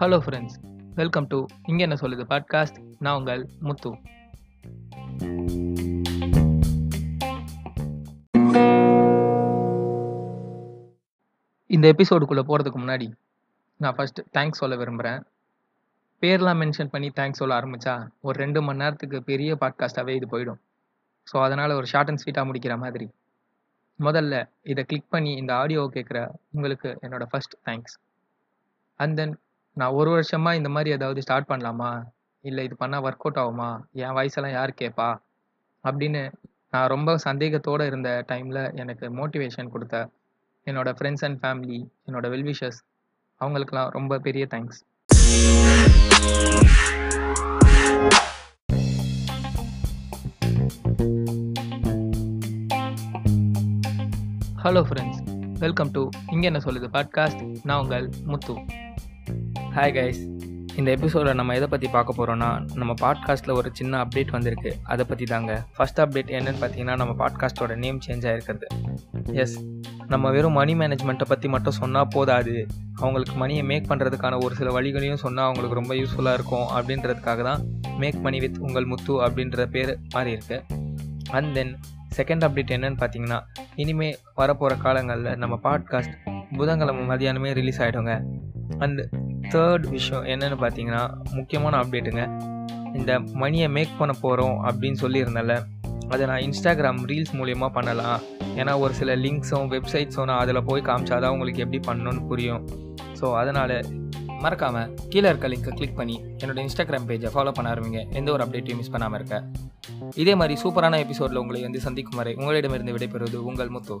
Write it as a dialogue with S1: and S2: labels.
S1: Hello friends welcome to இங்கே என்ன சொல்லுது? பாட்காஸ்ட் நான் உங்கள் முத்து. இந்த எபிசோடுக்குள்ளே போகிறதுக்கு முன்னாடி நான் ஃபஸ்ட் தேங்க்ஸ் சொல்ல விரும்புகிறேன் பேர்லாம் மென்ஷன் பண்ணி தேங்க்ஸ் சொல்ல ஆரம்பித்தா ஒரு ரெண்டு மணி நேரத்துக்கு பெரிய பாட்காஸ்ட்டாகவே இது போயிடும். ஸோ அதனால் ஒரு ஷார்ட் அண்ட் ஸ்வீட்டாக முடிக்கிற மாதிரி. முதல்ல இதை கிளிக் பண்ணி இந்த ஆடியோ கேட்குற உங்களுக்கு என்னோட ஃபர்ஸ்ட் தேங்க்ஸ் அண்ட் தென் நான் ஒரு வருஷமாக இந்த மாதிரி ஏதாவது ஸ்டார்ட் பண்ணலாமா? இல்லை இது பண்ணால் ஒர்க் அவுட் ஆகுமா? என் வயசெல்லாம் யார் கேட்பா அப்படின்னு நான் ரொம்ப சந்தேகத்தோடு இருந்த டைமில் எனக்கு மோட்டிவேஷன் கொடுத்த என்னோட ஃப்ரெண்ட்ஸ் அண்ட் ஃபேமிலி என்னோட வெல்விஷஸ் அவங்களுக்கெல்லாம் ரொம்ப பெரிய thanks hello friends welcome to இங்கே என்ன சொல்லுது? பாட்காஸ்ட் நான் உங்கள் முத்து. ஹாய் கைஸ் இந்த எபிசோடில் நம்ம எதை பற்றி பார்க்க போகிறோன்னா நம்ம பாட்காஸ்ட்டில் ஒரு சின்ன அப்டேட் வந்திருக்கு. அதை பற்றி தாங்க. ஃபஸ்ட் அப்டேட் என்னன்னு பார்த்தீங்கன்னா நம்ம பாட்காஸ்ட்டோட நேம் சேஞ்ச் ஆகிருக்கிறது எஸ் நம்ம வெறும் மணி மேனேஜ்மெண்ட்டை பற்றி மட்டும் சொன்னால் போதாது. அவங்களுக்கு மணியை மேக் பண்ணுறதுக்கான ஒரு சில வழிகளையும் சொன்னால் அவங்களுக்கு ரொம்ப யூஸ்ஃபுல்லாக இருக்கும் அப்படின்றதுக்காக தான் மேக் மணி வித் உங்கள் முத்து அப்படின்ற பேர் மாறி இருக்கு அண்ட் தென் செகண்ட் அப்டேட் என்னன்னு பார்த்தீங்கன்னா இனிமே வரப்போகிற காலங்களில் நம்ம பாட்காஸ்ட் புதன்கிழமை மதியானமே ரிலீஸ் ஆகிடுங்க அண்ட் தேர்ட் விஷயம் என்னன்னு பார்த்தீங்கன்னா முக்கியமான அப்டேட்டுங்க இந்த மணியை மேக் பண்ண போகிறோம் அப்படின்னு சொல்லியிருந்தேன்ல அதை நான் இன்ஸ்டாகிராம் ரீல்ஸ் மூலியமாக பண்ணலாம். ஏன்னா ஒரு சில லிங்க்ஸும் வெப்சைட்ஸும் நான் அதில் போய் காமிச்சாதான் உங்களுக்கு எப்படி பண்ணணும்னு புரியும். ஸோ அதனால் மறக்காமல் கீழே இருக்க லிங்க்கை கிளிக் பண்ணி என்னோட இன்ஸ்டாகிராம் பேஜை ஃபாலோ பண்ண ஆரம்பிங்க. எந்த ஒரு அப்டேட்டையும் மிஸ் பண்ணாமல் இருக்க. இதே மாதிரி சூப்பரான எபிசோடில் உங்களை வந்து சந்திக்கும் வரை உங்களிடமிருந்து விடைபெறுவது உங்கள் முத்து.